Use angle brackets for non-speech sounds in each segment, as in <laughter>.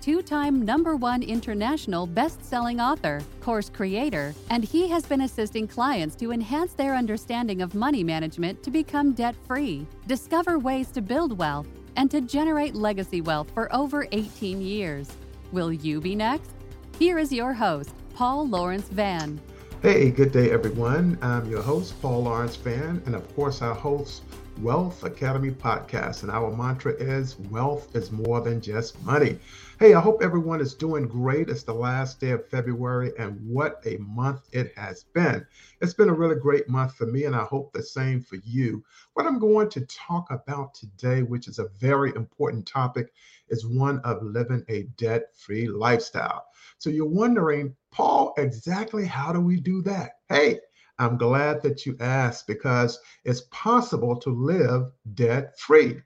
two time number one international best selling author, course creator, and he has been assisting clients to enhance their understanding of money management to become debt free, discover ways to build wealth, and to generate legacy wealth for over 18 years. Will you be next? Here is your host, Paul Lawrence Vann. Hey, good day, everyone. I'm your host, Paul Lawrence Vann, and of course, our host, Wealth Academy podcast. And our mantra is wealth is more than just money. Hey, I hope everyone is doing great. It's the last day of February, and what a month it has been. It's been a really great month for me, and I hope the same for you. What I'm going to talk about today, which is a very important topic, is one of living a debt free lifestyle. So you're wondering, Paul, exactly how do we do that? Hey, I'm glad that you asked because it's possible to live debt free.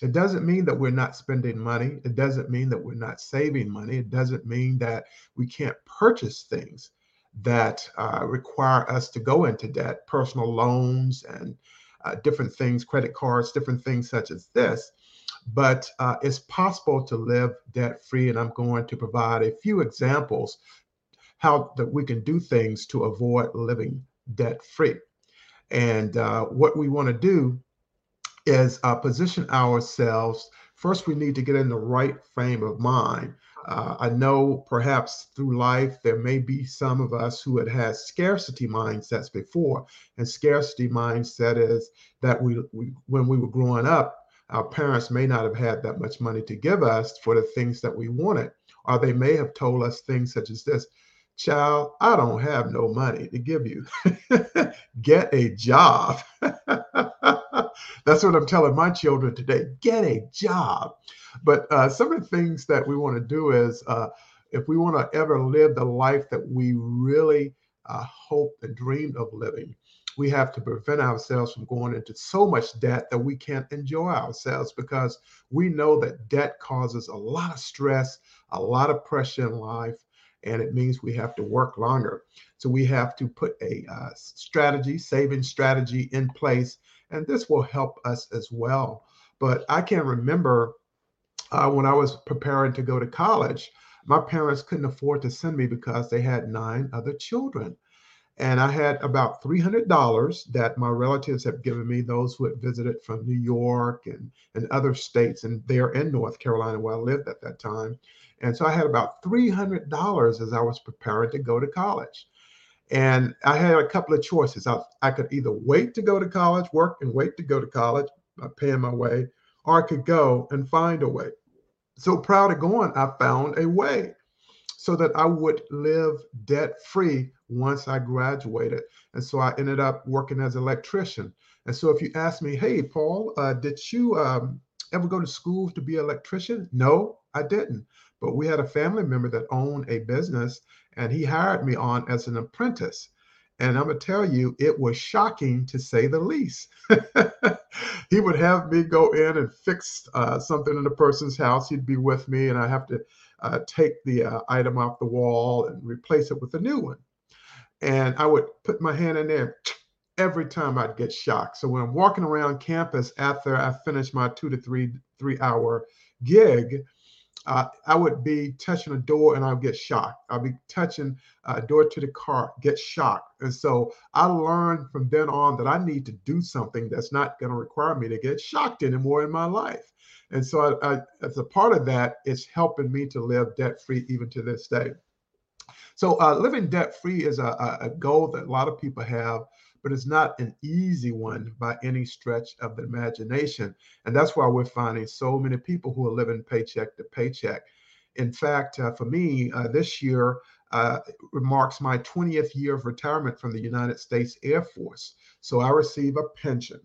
It doesn't mean that we're not spending money. It doesn't mean that we're not saving money. It doesn't mean that we can't purchase things that uh, require us to go into debt, personal loans and uh, different things, credit cards, different things such as this. But uh, it's possible to live debt free. And I'm going to provide a few examples how that we can do things to avoid living debt free. And uh, what we want to do is uh, position ourselves. First, we need to get in the right frame of mind. Uh, I know perhaps through life there may be some of us who had had scarcity mindsets before, and scarcity mindset is that we, we when we were growing up, our parents may not have had that much money to give us for the things that we wanted, or they may have told us things such as this child, I don't have no money to give you. <laughs> Get a job. <laughs> That's what I'm telling my children today. Get a job. But uh, some of the things that we want to do is uh, if we want to ever live the life that we really uh, hope and dreamed of living, we have to prevent ourselves from going into so much debt that we can't enjoy ourselves because we know that debt causes a lot of stress, a lot of pressure in life and it means we have to work longer. So we have to put a uh, strategy, saving strategy in place, and this will help us as well. But I can remember uh, when I was preparing to go to college, my parents couldn't afford to send me because they had nine other children. And I had about $300 that my relatives had given me, those who had visited from New York and, and other states, and there in North Carolina where I lived at that time. And so I had about $300 as I was preparing to go to college. And I had a couple of choices. I, I could either wait to go to college, work and wait to go to college, uh, paying my way, or I could go and find a way. So proud of going, I found a way so that I would live debt free once I graduated. And so I ended up working as an electrician. And so if you ask me, hey, Paul, uh, did you um, ever go to school to be an electrician? No, I didn't. But we had a family member that owned a business and he hired me on as an apprentice. And I'm going to tell you, it was shocking to say the least. <laughs> he would have me go in and fix uh, something in the person's house. He'd be with me, and I have to uh, take the uh, item off the wall and replace it with a new one. And I would put my hand in there. <tsk> Every time I'd get shocked. So when I'm walking around campus after I finish my two to three three hour gig, uh, I would be touching a door and I'll get shocked. I'll be touching a door to the car, get shocked. And so I learned from then on that I need to do something that's not going to require me to get shocked anymore in my life. And so I, I, as a part of that, it's helping me to live debt free even to this day. So uh, living debt free is a, a goal that a lot of people have but it's not an easy one by any stretch of the imagination. And that's why we're finding so many people who are living paycheck to paycheck. In fact, uh, for me, uh, this year uh, marks my 20th year of retirement from the United States Air Force. So I receive a pension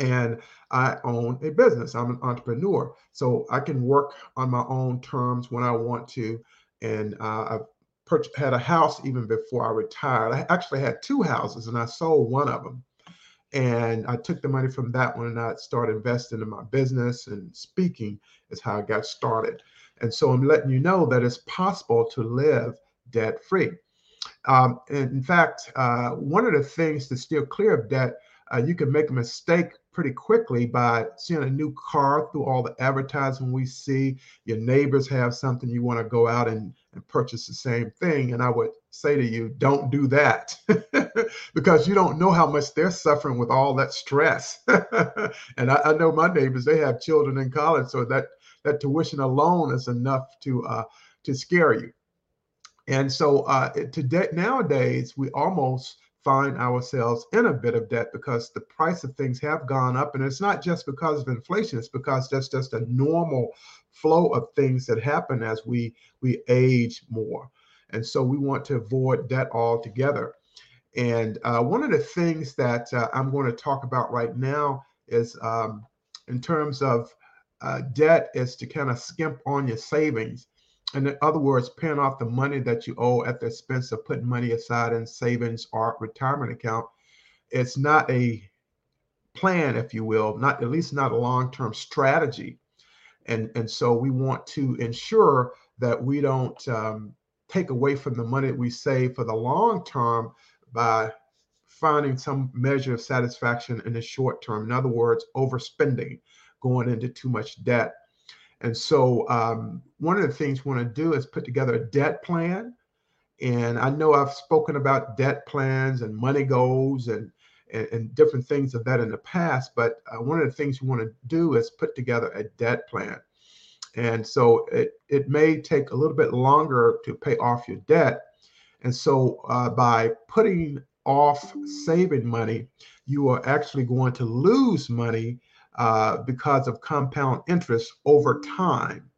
and I own a business. I'm an entrepreneur. So I can work on my own terms when I want to. And uh, I've had a house even before I retired. I actually had two houses and I sold one of them. And I took the money from that one and I started investing in my business and speaking is how I got started. And so I'm letting you know that it's possible to live debt free. Um, in fact, uh, one of the things to steer clear of debt, uh, you can make a mistake pretty quickly by seeing a new car through all the advertising we see. Your neighbors have something, you want to go out and, and purchase the same thing. And I would say to you, don't do that <laughs> because you don't know how much they're suffering with all that stress. <laughs> and I, I, know my neighbors, they have children in college, so that, that tuition alone is enough to, uh, to scare you. And so uh, today, nowadays, we almost find ourselves in a bit of debt because the price of things have gone up. And it's not just because of inflation, it's because that's just a normal flow of things that happen as we, we age more. And so we want to avoid debt altogether. And uh, one of the things that uh, I'm going to talk about right now is um, in terms of uh, debt is to kind of skimp on your savings in other words, paying off the money that you owe at the expense of putting money aside in savings or retirement account. It's not a plan, if you will, not at least not a long-term strategy. And, and so we want to ensure that we don't um, take away from the money we save for the long term by finding some measure of satisfaction in the short term. In other words, overspending, going into too much debt. And so um, one of the things we want to do is put together a debt plan. And I know I've spoken about debt plans and money goals and, and, and different things of that in the past, but uh, one of the things we want to do is put together a debt plan. And so it, it may take a little bit longer to pay off your debt. And so uh, by putting off saving money, you are actually going to lose money uh, because of compound interest over time.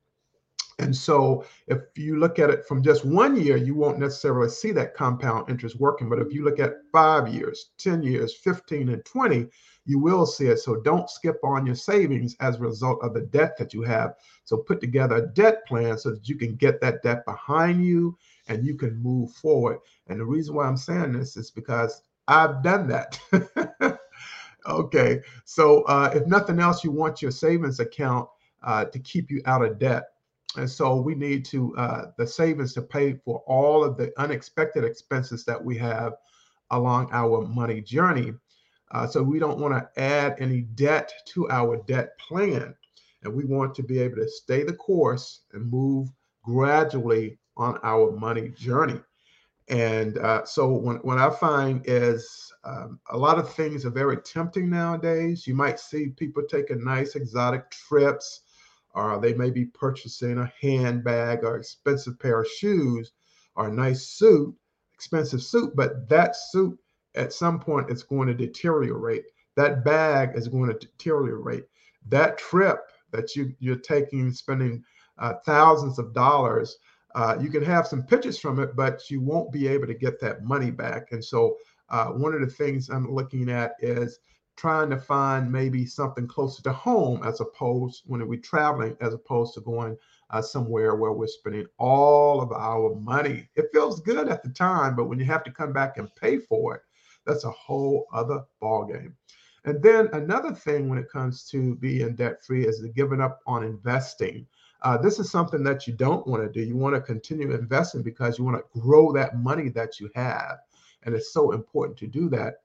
And so if you look at it from just one year, you won't necessarily see that compound interest working. But if you look at five years, 10 years, 15, and 20, you will see it. So don't skip on your savings as a result of the debt that you have. So put together a debt plan so that you can get that debt behind you and you can move forward. And the reason why I'm saying this is because I've done that. <laughs> Okay, so uh, if nothing else, you want your savings account uh, to keep you out of debt. And so we need to uh, the savings to pay for all of the unexpected expenses that we have along our money journey. Uh, so we don't want to add any debt to our debt plan. And we want to be able to stay the course and move gradually on our money journey. And uh, so when, what I find is um, a lot of things are very tempting nowadays. You might see people taking nice exotic trips, or they may be purchasing a handbag or expensive pair of shoes or a nice suit, expensive suit, but that suit at some point is going to deteriorate. That bag is going to deteriorate. That trip that you, you're taking, spending uh, thousands of dollars, uh, you can have some pictures from it, but you won't be able to get that money back. And so, uh, one of the things I'm looking at is trying to find maybe something closer to home as opposed when we're traveling, as opposed to going uh, somewhere where we're spending all of our money. It feels good at the time, but when you have to come back and pay for it, that's a whole other ballgame. And then another thing when it comes to being debt free is the giving up on investing. Uh, this is something that you don't want to do. You want to continue investing because you want to grow that money that you have. And it's so important to do that.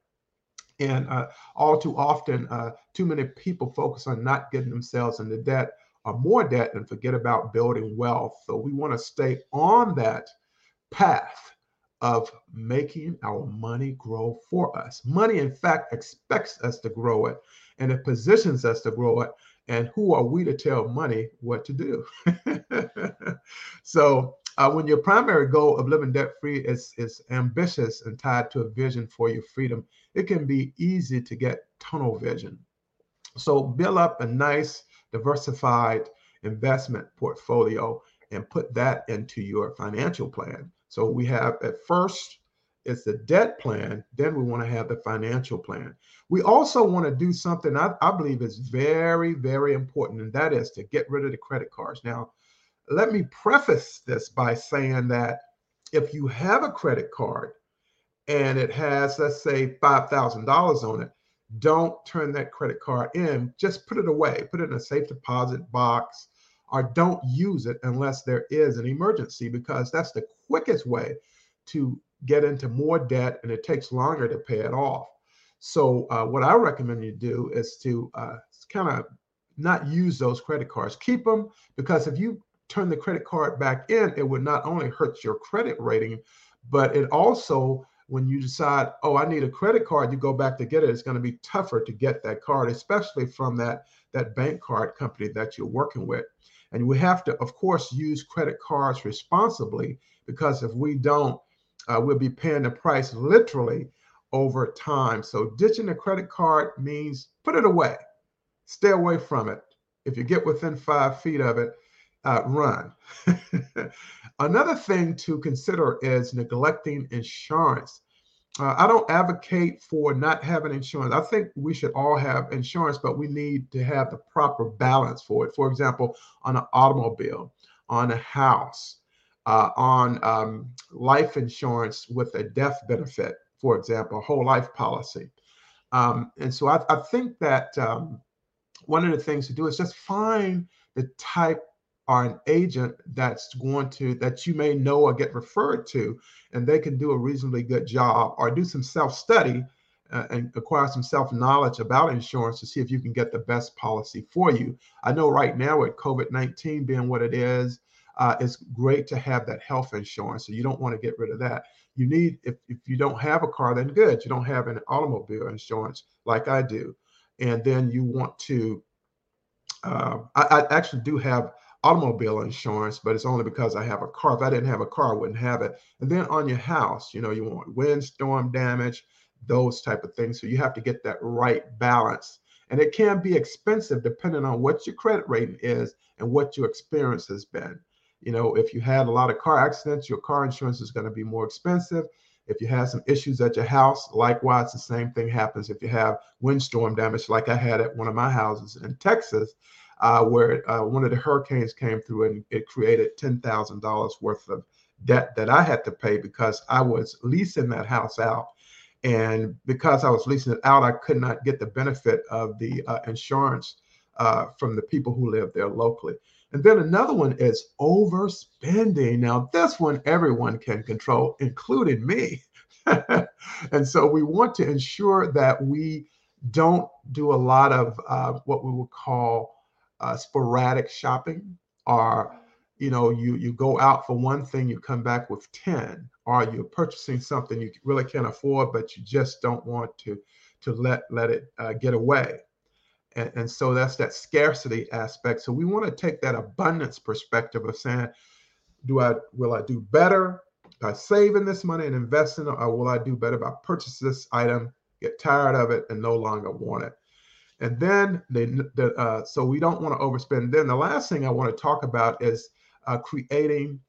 And uh, all too often, uh, too many people focus on not getting themselves into debt or more debt and forget about building wealth. So we want to stay on that path of making our money grow for us. Money, in fact, expects us to grow it and it positions us to grow it and who are we to tell money what to do? <laughs> so uh, when your primary goal of living debt free is, is ambitious and tied to a vision for your freedom, it can be easy to get tunnel vision. So build up a nice, diversified investment portfolio and put that into your financial plan. So we have at first it's the debt plan, then we want to have the financial plan. We also want to do something I, I, believe is very, very important, and that is to get rid of the credit cards. Now, let me preface this by saying that if you have a credit card and it has, let's say, $5,000 on it, don't turn that credit card in. Just put it away, put it in a safe deposit box, or don't use it unless there is an emergency, because that's the quickest way to get into more debt and it takes longer to pay it off. So, uh, what I recommend you do is to uh, kind of not use those credit cards. Keep them because if you turn the credit card back in, it would not only hurt your credit rating, but it also, when you decide, oh, I need a credit card, you go back to get it, it's going to be tougher to get that card, especially from that, that bank card company that you're working with. And we have to, of course, use credit cards responsibly because if we don't, uh, we'll be paying the price literally over time. So ditching a credit card means put it away, stay away from it. If you get within five feet of it, uh, run. <laughs> Another thing to consider is neglecting insurance. Uh, I don't advocate for not having insurance. I think we should all have insurance, but we need to have the proper balance for it. For example, on an automobile, on a house, uh, on um, life insurance with a death benefit, for example, whole life policy. Um, and so I, I think that um, one of the things to do is just find the type or an agent that's going to that you may know or get referred to and they can do a reasonably good job or do some self-study uh, and acquire some self-knowledge about insurance to see if you can get the best policy for you i know right now with covid-19 being what it is uh, it's great to have that health insurance so you don't want to get rid of that you need if, if you don't have a car then good you don't have an automobile insurance like i do and then you want to uh, I, I actually do have automobile insurance, but it's only because I have a car. If I didn't have a car, I wouldn't have it. And then on your house, you know, you want windstorm damage, those type of things. So you have to get that right balance. And it can be expensive depending on what your credit rating is and what your experience has been. You know, if you had a lot of car accidents, your car insurance is going to be more expensive. If you have some issues at your house, likewise, the same thing happens if you have windstorm damage, like I had at one of my houses in Texas uh, where uh, one of the hurricanes came through and it created $10,000 worth of debt that I had to pay because I was leasing that house out. And because I was leasing it out, I could not get the benefit of the uh, insurance uh, from the people who live there locally. And then another one is overspending. Now, this one everyone can control, including me. <laughs> and so we want to ensure that we don't do a lot of uh, what we would call uh, sporadic shopping or you know you you go out for one thing you come back with 10 or you're purchasing something you really can't afford but you just don't want to to let let it uh, get away and, and so that's that scarcity aspect so we want to take that abundance perspective of saying do i will i do better by saving this money and investing or will i do better by purchasing this item get tired of it and no longer want it and then they, the, uh, so we don't want to overspend. Then the last thing I want to talk about is uh, creating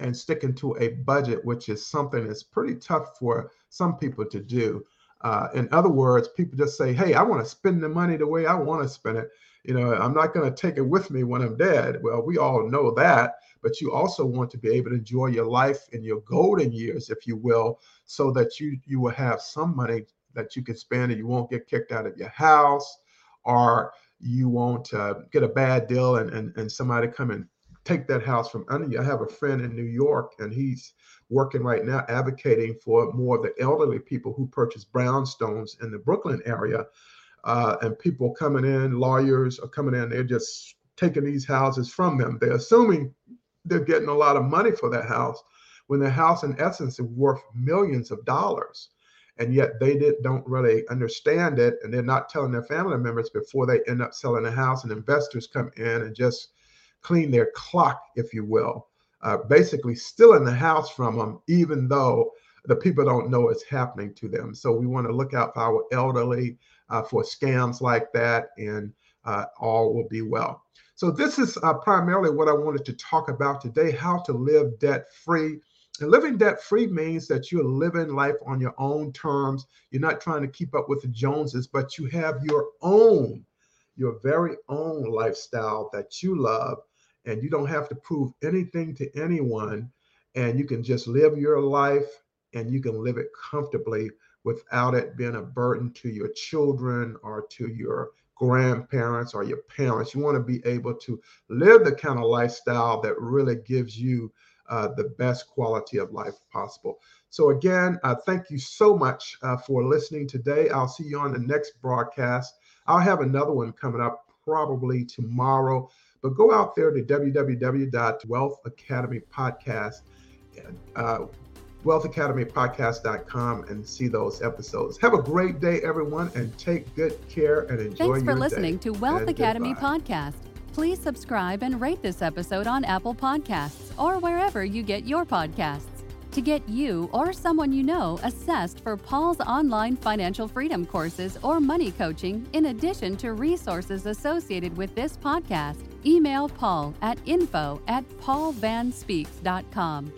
and sticking to a budget, which is something that's pretty tough for some people to do. Uh, in other words, people just say, "Hey, I want to spend the money the way I want to spend it." You know, I'm not going to take it with me when I'm dead. Well, we all know that, but you also want to be able to enjoy your life in your golden years, if you will, so that you you will have some money that you can spend and you won't get kicked out of your house or you won't uh, get a bad deal and, and, and somebody come and take that house from under you. I have a friend in New York, and he's working right now advocating for more of the elderly people who purchase brownstones in the Brooklyn area. Uh, and people coming in, lawyers are coming in, they're just taking these houses from them. They're assuming they're getting a lot of money for that house when the house, in essence, is worth millions of dollars and yet they did, don't really understand it and they're not telling their family members before they end up selling the house and investors come in and just clean their clock if you will uh, basically stealing the house from them even though the people don't know it's happening to them so we want to look out for our elderly uh, for scams like that and uh, all will be well so this is uh, primarily what i wanted to talk about today how to live debt free and living debt free means that you're living life on your own terms. You're not trying to keep up with the Joneses, but you have your own, your very own lifestyle that you love. And you don't have to prove anything to anyone. and you can just live your life and you can live it comfortably without it being a burden to your children or to your grandparents or your parents. You want to be able to live the kind of lifestyle that really gives you uh, the best quality of life possible. So, again, uh, thank you so much uh, for listening today. I'll see you on the next broadcast. I'll have another one coming up probably tomorrow. But go out there to www.wealthacademypodcast, uh, wealthacademypodcast.com and see those episodes. Have a great day, everyone, and take good care and enjoy Thanks for listening to Wealth And Academy goodbye. Podcast. Please subscribe and rate this episode on Apple Podcasts or wherever you get your podcasts. To get you or someone you know assessed for Paul's online financial freedom courses or money coaching, in addition to resources associated with this podcast, email Paul at info at paulvanspeaks.com.